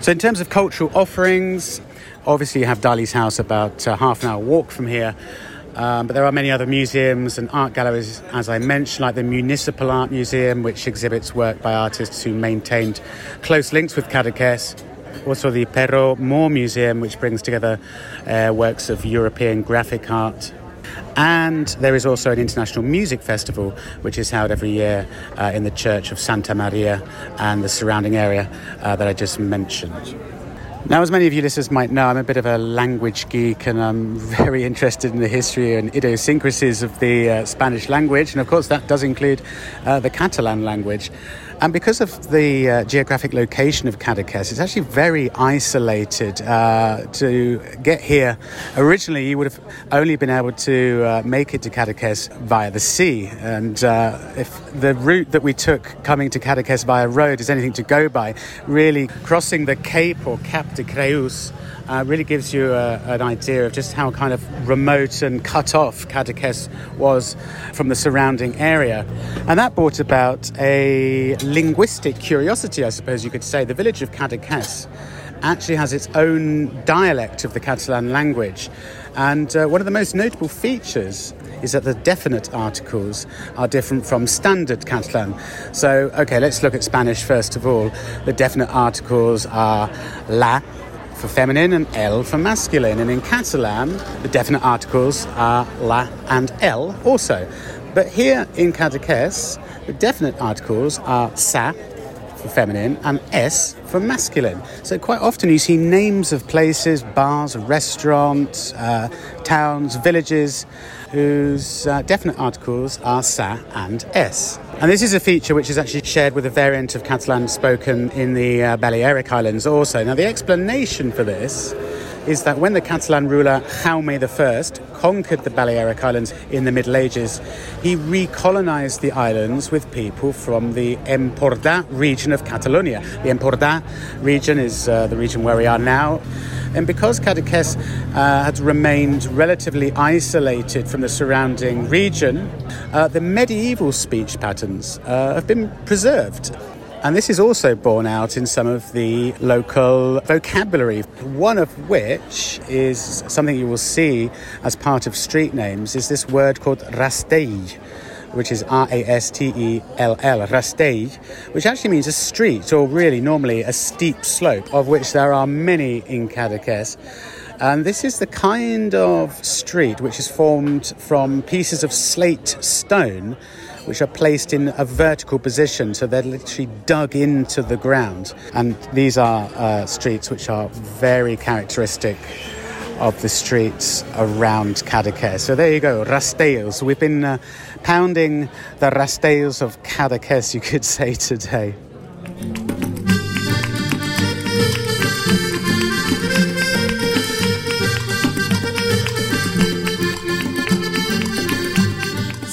So, in terms of cultural offerings, obviously you have Dali's house about uh, half an hour walk from here. Um, but there are many other museums and art galleries, as I mentioned, like the Municipal Art Museum, which exhibits work by artists who maintained close links with Cadaqués. Also, the Perrot-Moore Museum, which brings together uh, works of European graphic art. And there is also an international music festival, which is held every year uh, in the Church of Santa Maria and the surrounding area uh, that I just mentioned. Now, as many of you listeners might know, I'm a bit of a language geek and I'm very interested in the history and idiosyncrasies of the uh, Spanish language. And of course, that does include uh, the Catalan language. And because of the uh, geographic location of Cadaqués, it's actually very isolated. Uh, to get here, originally you would have only been able to uh, make it to Cadaqués via the sea. And uh, if the route that we took coming to Cadaqués via road is anything to go by, really crossing the Cape or Cap de Creus uh, really gives you a, an idea of just how kind of remote and cut off Cadaqués was from the surrounding area. And that brought about a linguistic curiosity, I suppose you could say. The village of Cadaqués actually has its own dialect of the Catalan language. And uh, one of the most notable features is that the definite articles are different from standard Catalan. So, okay, let's look at Spanish first of all. The definite articles are la for feminine and L for masculine. And in Catalan, the definite articles are la and el also. But here in Cadaqués, the definite articles are sa for feminine and S for masculine. So quite often you see names of places, bars, restaurants, uh, towns, villages, whose uh, definite articles are sa and s. And this is a feature which is actually shared with a variant of Catalan spoken in the uh, Balearic Islands also. Now, the explanation for this is that when the Catalan ruler Jaume I conquered the Balearic Islands in the Middle Ages, he recolonized the islands with people from the Empordà region of Catalonia. The Empordà region is uh, the region where we are now. And because Cadaqués uh, had remained relatively isolated from the surrounding region, uh, the medieval speech patterns uh, have been preserved. And this is also borne out in some of the local vocabulary, one of which is something you will see as part of street names, is this word called rastell which is R A S T E L L, rastell, which actually means a street, or really normally a steep slope, of which there are many in Cadaqués. And this is the kind of street which is formed from pieces of slate stone which are placed in a vertical position, so they're literally dug into the ground. And these are uh, streets which are very characteristic of the streets around Cadaqués. So there you go, rastells. We've been uh, pounding the rastells of Cadaqués, you could say, today.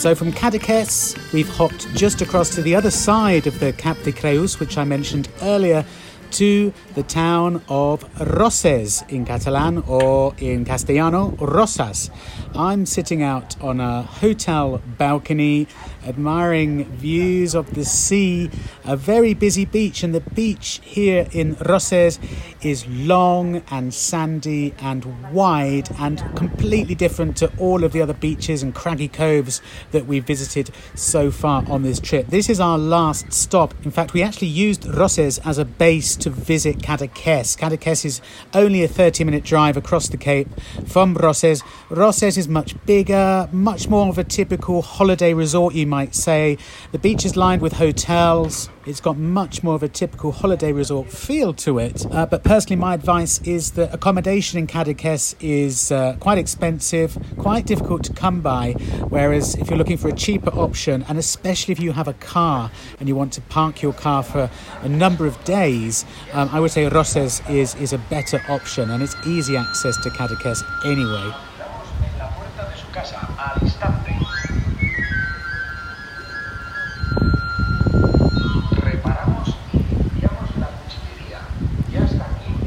So from Cadaqués, we've hopped just across to the other side of the Cap de Creus, which I mentioned earlier, to the town of Roses in Catalan or in Castellano, Rosas. I'm sitting out on a hotel balcony admiring views of the sea, a very busy beach, and the beach here in Roses is long and sandy and wide and completely different to all of the other beaches and craggy coves that we've visited so far on this trip. This is our last stop. In fact, we actually used Roses as a base to visit Cadaqués. Cadaqués is only a 30 minute drive across the Cape from Roses. Roses is much bigger, much more of a typical holiday resort, you might say. The beach is lined with hotels. It's got much more of a typical holiday resort feel to it. Uh, but personally, my advice is that accommodation in Cadaqués is uh, quite expensive, quite difficult to come by. Whereas if you're looking for a cheaper option, and especially if you have a car and you want to park your car for a number of days, um, I would say Roses is, is a better option and it's easy access to Cadaqués anyway.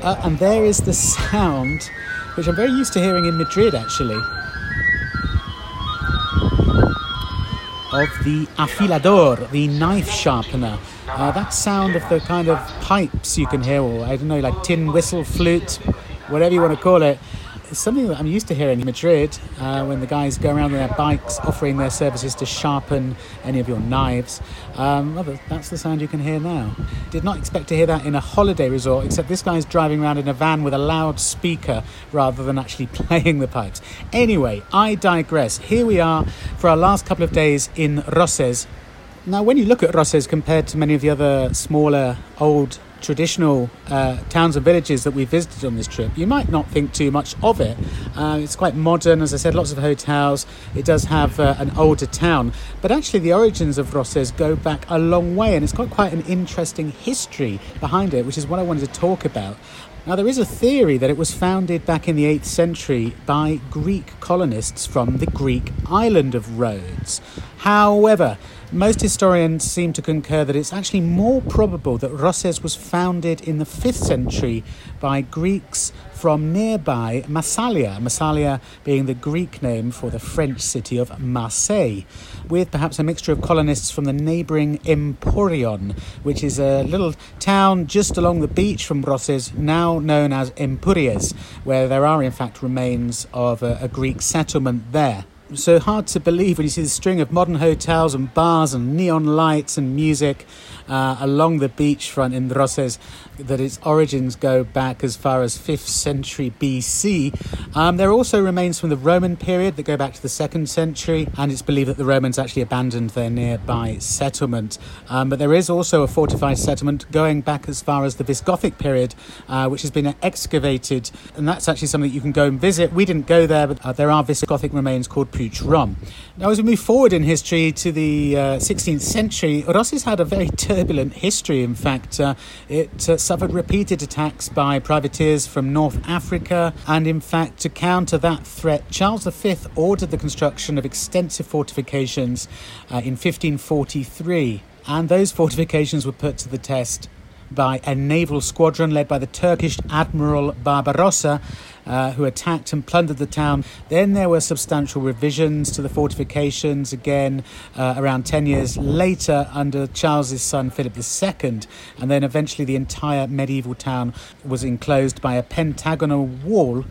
Uh, and there is the sound, which I'm very used to hearing in Madrid actually, of the afilador, the knife sharpener. Uh, that sound of the kind of pipes you can hear, or I don't know, like tin whistle, flute, whatever you want to call it, it's something that I'm used to hearing in Madrid uh, when the guys go around on their bikes offering their services to sharpen any of your knives. Um, that's the sound you can hear now. Did not expect to hear that in a holiday resort, except this guy's driving around in a van with a loud speaker rather than actually playing the pipes. Anyway, I digress. Here we are for our last couple of days in Roses. Now, when you look at Roses compared to many of the other smaller, old traditional uh, towns and villages that we visited on this trip, you might not think too much of it. Uh, it's quite modern, as I said, lots of hotels. It does have uh, an older town, but actually the origins of Roses go back a long way, and it's got quite an interesting history behind it, which is what I wanted to talk about. Now, there is a theory that it was founded back in the 8th century by Greek colonists from the Greek island of Rhodes. However, Most historians seem to concur that it's actually more probable that Roses was founded in the 5th century by Greeks from nearby Massalia, Massalia being the Greek name for the French city of Marseille, with perhaps a mixture of colonists from the neighbouring Emporion, which is a little town just along the beach from Roses, now known as Empúries, where there are in fact remains of a, a Greek settlement there so hard to believe when you see the string of modern hotels and bars and neon lights and music uh, along the beachfront in Roses that its origins go back as far as 5th century BC. Um, there are also remains from the Roman period that go back to the 2nd century, and it's believed that the Romans actually abandoned their nearby settlement. Um, but there is also a fortified settlement going back as far as the Visigothic period, uh, which has been excavated, and that's actually something that you can go and visit. We didn't go there, but uh, there are Visigothic remains called Puig Rom. Now, as we move forward in history to the uh, 16th century, Roses had a very turbulent history. In fact, uh, it uh, suffered repeated attacks by privateers from North Africa, and in fact, to counter that threat, Charles V ordered the construction of extensive fortifications uh, in 1543. And those fortifications were put to the test by a naval squadron led by the Turkish Admiral Barbarossa uh, who attacked and plundered the town. Then there were substantial revisions to the fortifications again uh, around 10 years later under Charles's son Philip II. And then eventually the entire medieval town was enclosed by a pentagonal wall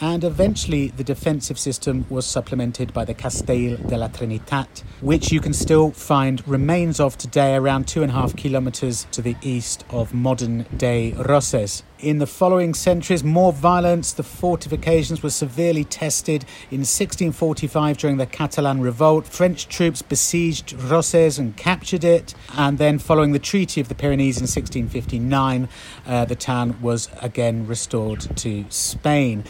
and eventually the defensive system was supplemented by the Castell de la Trinitat, which you can still find remains of today around two and a half kilometres to the east of modern day Roses. In the following centuries, more violence. The fortifications were severely tested. In 1645, during the Catalan Revolt, French troops besieged Roses and captured it. And then, following the Treaty of the Pyrenees in 1659, uh, the town was again restored to Spain.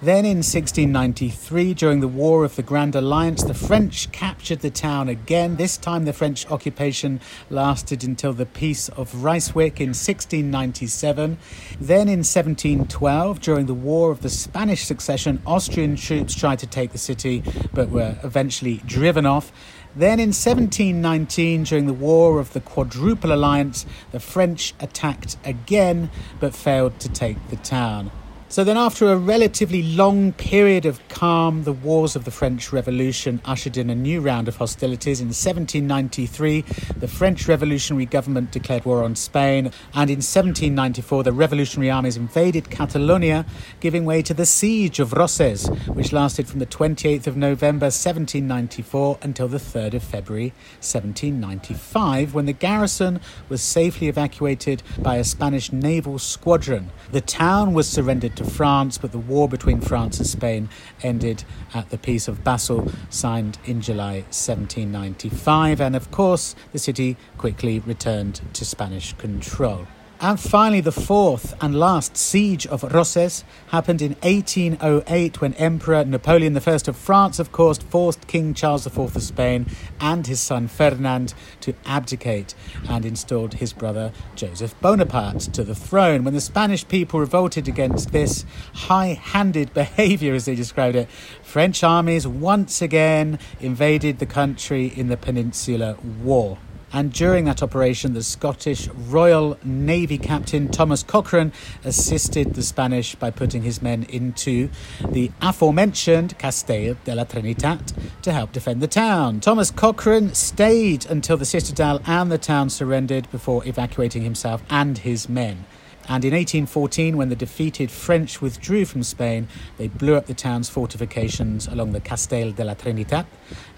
Then, in 1693, during the War of the Grand Alliance, the French captured the town again. This time, the French occupation lasted until the Peace of Ryswick in 1697. Then then in 1712, during the War of the Spanish Succession, Austrian troops tried to take the city but were eventually driven off. Then in 1719, during the War of the Quadruple Alliance, the French attacked again but failed to take the town. So then, after a relatively long period of calm, the wars of the French Revolution ushered in a new round of hostilities. In 1793, the French revolutionary government declared war on Spain, and in 1794, the revolutionary armies invaded Catalonia, giving way to the siege of Roses, which lasted from the 28th of November 1794 until the 3rd of February 1795, when the garrison was safely evacuated by a Spanish naval squadron. The town was surrendered to France, but the war between France and Spain ended at the Peace of Basel, signed in July 1795, and of course, the city quickly returned to Spanish control. And finally, the fourth and last siege of Roses happened in 1808 when Emperor Napoleon I of France, of course, forced King Charles IV of Spain and his son Ferdinand to abdicate and installed his brother Joseph Bonaparte to the throne. When the Spanish people revolted against this high handed behaviour, as they described it, French armies once again invaded the country in the Peninsular War. And during that operation, the Scottish Royal Navy captain Thomas Cochrane assisted the Spanish by putting his men into the aforementioned Castell de la Trinitat to help defend the town. Thomas Cochrane stayed until the citadel and the town surrendered before evacuating himself and his men. And in 1814, when the defeated French withdrew from Spain, they blew up the town's fortifications along the Castell de la Trinitat.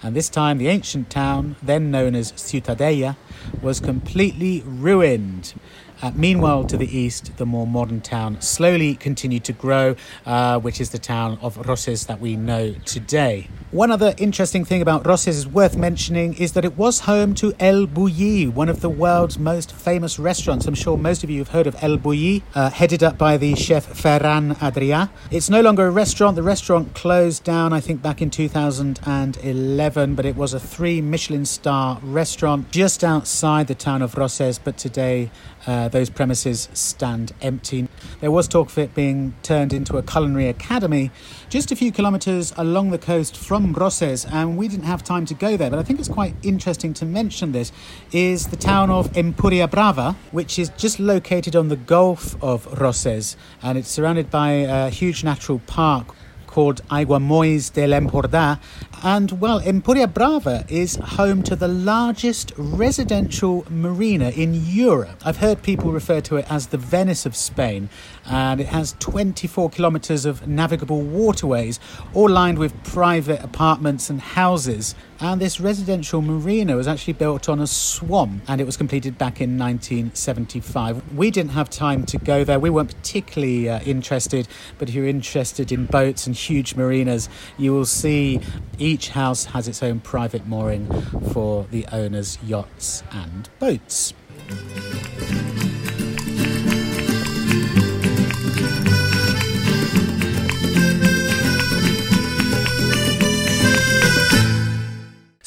And this time, the ancient town, then known as Ciutadella, was completely ruined. Uh, meanwhile, to the east, the more modern town slowly continued to grow, uh, which is the town of Roses that we know today. One other interesting thing about Roses is worth mentioning is that it was home to El Bulli, one of the world's most famous restaurants. I'm sure most of you have heard of El Bulli, uh, headed up by the chef Ferran Adrià. It's no longer a restaurant. The restaurant closed down, I think, back in 2011, but it was a three Michelin star restaurant just outside the town of Roses, but today uh, those premises stand empty. There was talk of it being turned into a culinary academy just a few kilometres along the coast from Roses, and we didn't have time to go there. But I think it's quite interesting to mention this is the town of Empuria Brava, which is just located on the Gulf of Roses, and it's surrounded by a huge natural park called Aiguamolls de Empordà. And well, Empuria Brava is home to the largest residential marina in Europe. I've heard people refer to it as the Venice of Spain, and it has 24 kilometres of navigable waterways, all lined with private apartments and houses. And this residential marina was actually built on a swamp and it was completed back in 1975. We didn't have time to go there, we weren't particularly uh, interested, but if you're interested in boats and huge marinas, you will see each house has its own private mooring for the owner's yachts and boats.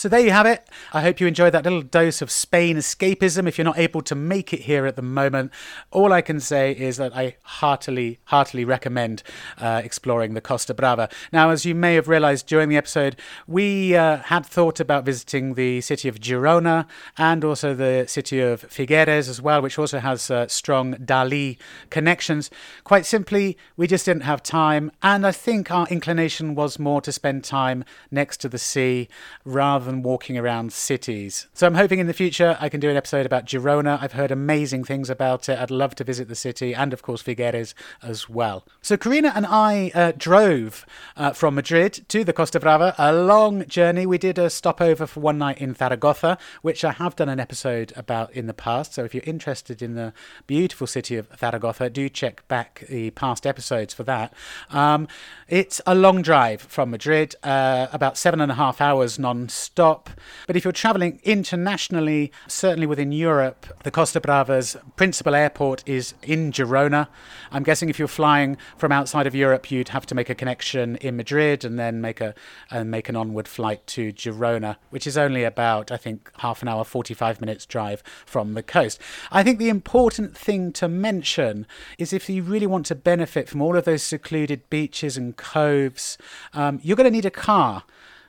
So there you have it. I hope you enjoyed that little dose of Spain escapism. If you're not able to make it here at the moment, all I can say is that I heartily, heartily recommend uh, exploring the Costa Brava. Now, as you may have realized during the episode, we uh, had thought about visiting the city of Girona and also the city of Figueres as well, which also has uh, strong Dali connections. Quite simply, we just didn't have time, and I think our inclination was more to spend time next to the sea rather than walking around cities. So I'm hoping in the future I can do an episode about Girona. I've heard amazing things about it. I'd love to visit the city and, of course, Figueres as well. So Karina and I uh, drove uh, from Madrid to the Costa Brava, a long journey. We did a stopover for one night in Zaragoza, which I have done an episode about in the past. So if you're interested in the beautiful city of Zaragoza, do check back the past episodes for that. Um, it's a long drive from Madrid, uh, about seven and a half hours non-stop stop. But if you're traveling internationally, certainly within Europe, the Costa Brava's principal airport is in Girona. I'm guessing if you're flying from outside of Europe, you'd have to make a connection in Madrid and then make a and make an onward flight to Girona, which is only about I think half an hour, 45 minutes drive from the coast. I think the important thing to mention is if you really want to benefit from all of those secluded beaches and coves, um, you're going to need a car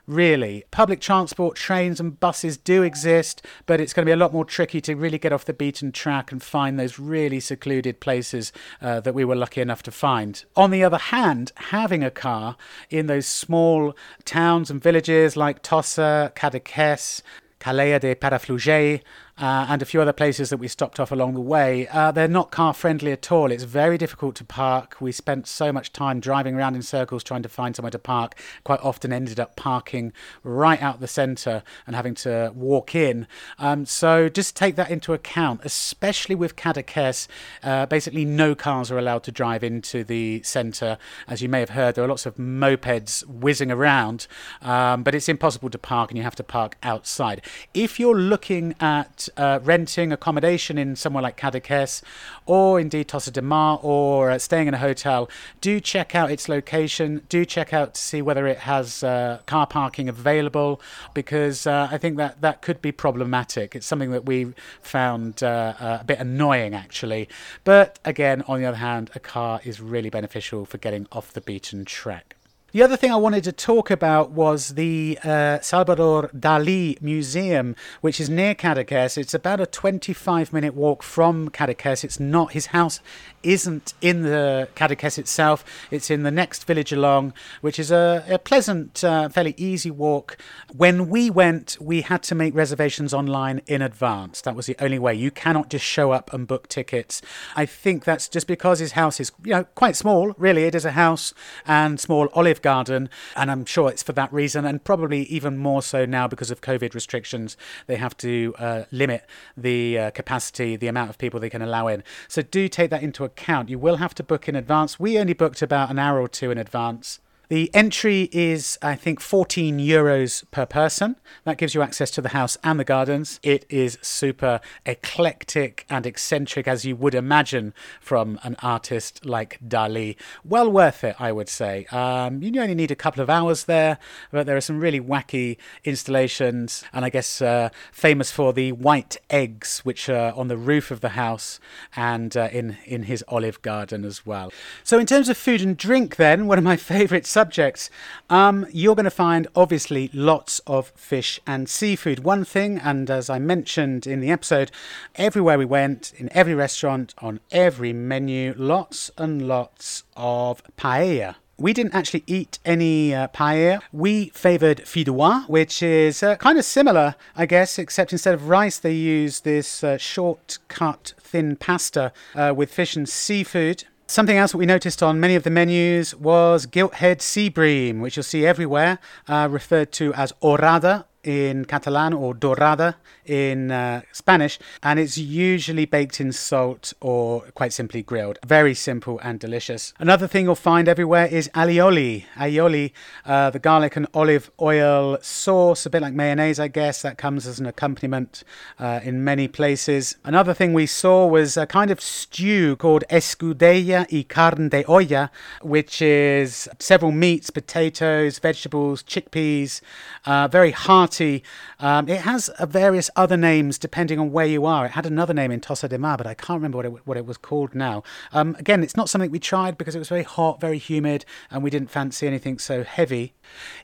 really. Public transport, trains, and buses do exist, but it's going to be a lot more tricky to really get off the beaten track and find those really secluded places uh, that we were lucky enough to find. On the other hand, having a car in those small towns and villages like Tossa, Cadaqués, Calella de Palafrugell, uh, and a few other places that we stopped off along the way. Uh, they're not car friendly at all. It's very difficult to park. We spent so much time driving around in circles trying to find somewhere to park. Quite often ended up parking right out the centre and having to walk in. Um, so just take that into account, especially with Cadaqués. Uh, basically, no cars are allowed to drive into the centre. As you may have heard, there are lots of mopeds whizzing around, um, but it's impossible to park and you have to park outside. If you're looking at uh, renting accommodation in somewhere like Cadaqués or indeed Tossa de Mar or uh, staying in a hotel, do check out its location. Do check out to see whether it has uh, car parking available because uh, I think that that could be problematic. It's something that we found uh, uh, a bit annoying actually. But again, on the other hand, a car is really beneficial for getting off the beaten track. The other thing I wanted to talk about was the uh, Salvador Dali Museum, which is near Cadaqués. It's about a 25 minute walk from Cadaqués. It's not, his house isn't in the Cadaqués itself, it's in the next village along, which is a, a pleasant, uh, fairly easy walk. When we went, we had to make reservations online in advance. That was the only way. You cannot just show up and book tickets. I think that's just because his house is, you know, quite small, really. It is a house and small olive garden, and I'm sure it's for that reason, and probably even more so now because of COVID restrictions. They have to uh, limit the uh, capacity, the amount of people they can allow in. So do take that into account. You will have to book in advance. We only booked about an hour or two in advance The entry is, I think, 14 euros per person. That gives you access to the house and the gardens. It is super eclectic and eccentric, as you would imagine from an artist like Dali. Well worth it, I would say. Um, you only need a couple of hours there, but there are some really wacky installations, and I guess uh, famous for the white eggs, which are on the roof of the house and uh, in, in his olive garden as well. So, in terms of food and drink, then, one of my favourite subjects. Um, you're going to find obviously lots of fish and seafood. One thing, and as I mentioned in the episode, everywhere we went, in every restaurant, on every menu, lots and lots of paella. We didn't actually eat any uh, paella. We favoured fideuà, which is uh, kind of similar, I guess, except instead of rice, they use this uh, short cut thin pasta uh, with fish and seafood. Something else that we noticed on many of the menus was gilthead sea bream, which you'll see everywhere, uh, referred to as orada in Catalan or dorada in uh, Spanish, and it's usually baked in salt or quite simply grilled. Very simple and delicious. Another thing you'll find everywhere is alioli. Alioli, uh, the garlic and olive oil sauce, a bit like mayonnaise, I guess. That comes as an accompaniment uh, in many places. Another thing we saw was a kind of stew called escudella y carne de olla, which is several meats, potatoes, vegetables, chickpeas, uh, very hearty um, it has uh, various other names depending on where you are. It had another name in Tossa de Mar, but I can't remember what it, what it was called now. Um, again, it's not something we tried because it was very hot, very humid, and we didn't fancy anything so heavy.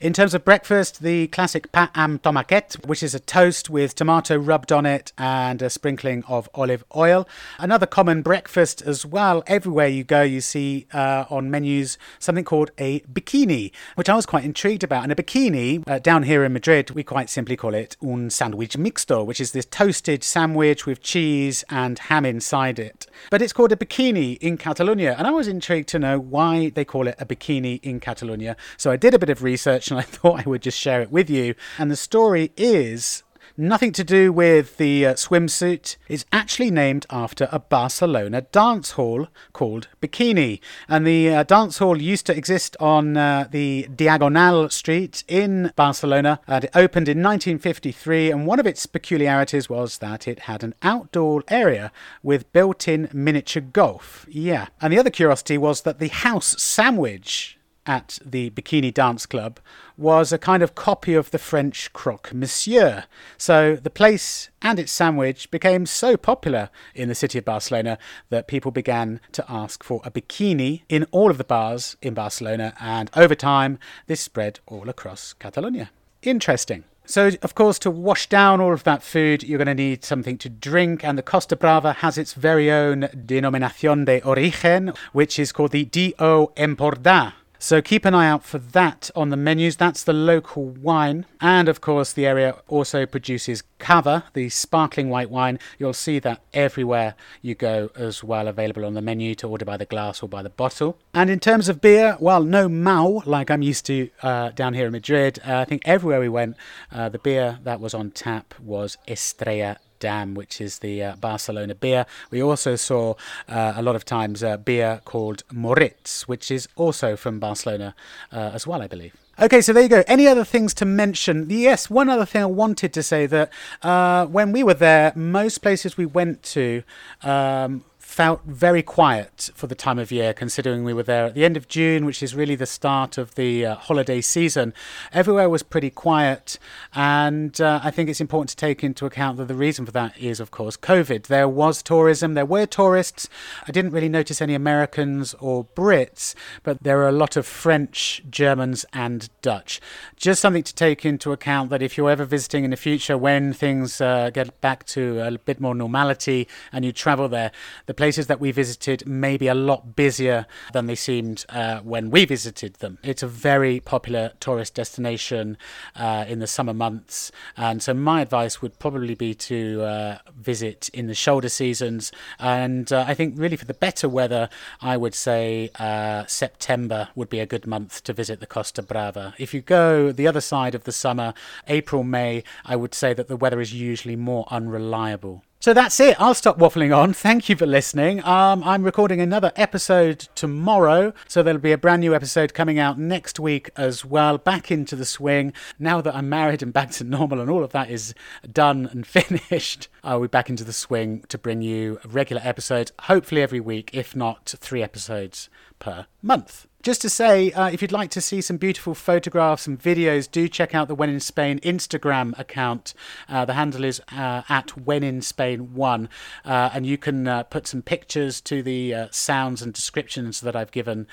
In terms of breakfast, the classic pa amb tomàquet, which is a toast with tomato rubbed on it and a sprinkling of olive oil. Another common breakfast as well. Everywhere you go, you see uh, on menus something called a bikini, which I was quite intrigued about. And a bikini, uh, down here in Madrid, we quite simply call it un sandwich mixto, which is this toasted sandwich with cheese and ham inside it. But it's called a bikini in Catalonia, and I was intrigued to know why they call it a bikini in Catalonia. So I did a bit of research and I thought I would just share it with you. And the story is Nothing to do with the uh, swimsuit. It's actually named after a Barcelona dance hall called Bikini. And the uh, dance hall used to exist on uh, the Diagonal Street in Barcelona. And it opened in 1953. And one of its peculiarities was that it had an outdoor area with built in miniature golf. Yeah. And the other curiosity was that the house sandwich at the Bikini Dance Club was a kind of copy of the French croque monsieur. So the place and its sandwich became so popular in the city of Barcelona that people began to ask for a bikini in all of the bars in Barcelona, and over time, this spread all across Catalonia. Interesting. So, of course, to wash down all of that food, you're going to need something to drink, and the Costa Brava has its very own denominación de origen, which is called the Do Empordà. So keep an eye out for that on the menus. That's the local wine. And of course, the area also produces cava, the sparkling white wine. You'll see that everywhere you go as well, available on the menu to order by the glass or by the bottle. And in terms of beer, well, no Mahou, like I'm used to uh, down here in Madrid. Uh, I think everywhere we went, uh, the beer that was on tap was Estrella Damm, which is the uh, Barcelona beer. We also saw uh, a lot of times a beer called Moritz, which is also from Barcelona uh, as well, I believe. Okay, so there you go. Any other things to mention? Yes, one other thing I wanted to say that uh, when we were there, most places we went to um, felt very quiet for the time of year, considering we were there at the end of June, which is really the start of the uh, holiday season. Everywhere was pretty quiet, and uh, I think it's important to take into account that the reason for that is, of course, COVID. There was tourism, there were tourists. I didn't really notice any Americans or Brits, but there are a lot of French, Germans, and Dutch. Just something to take into account that if you're ever visiting in the future when things uh, get back to a bit more normality and you travel there, the places that we visited may be a lot busier than they seemed uh, when we visited them. It's a very popular tourist destination uh, in the summer months, and so my advice would probably be to uh, visit in the shoulder seasons. And uh, I think, really, for the better weather, I would say uh, September would be a good month to visit the Costa Brava. If you go the other side of the summer, April, May, I would say that the weather is usually more unreliable. So that's it. I'll stop waffling on. Thank you for listening. Um, I'm recording another episode tomorrow, so there'll be a brand new episode coming out next week as well. Back into the swing. Now that I'm married and back to normal and all of that is done and finished, I'll be back into the swing to bring you regular episodes, hopefully every week, if not three episodes per month. Just to say, uh, if you'd like to see some beautiful photographs and videos, do check out the When in Spain Instagram account. Uh, the handle is uh, at When in Spain One, uh, and you can uh, put some pictures to the uh, sounds and descriptions that I've given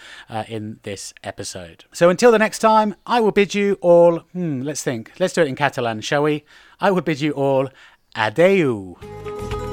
in this episode. So until the next time, I will bid you all. Hmm, let's think. Let's do it in Catalan, shall we? I will bid you all adeu.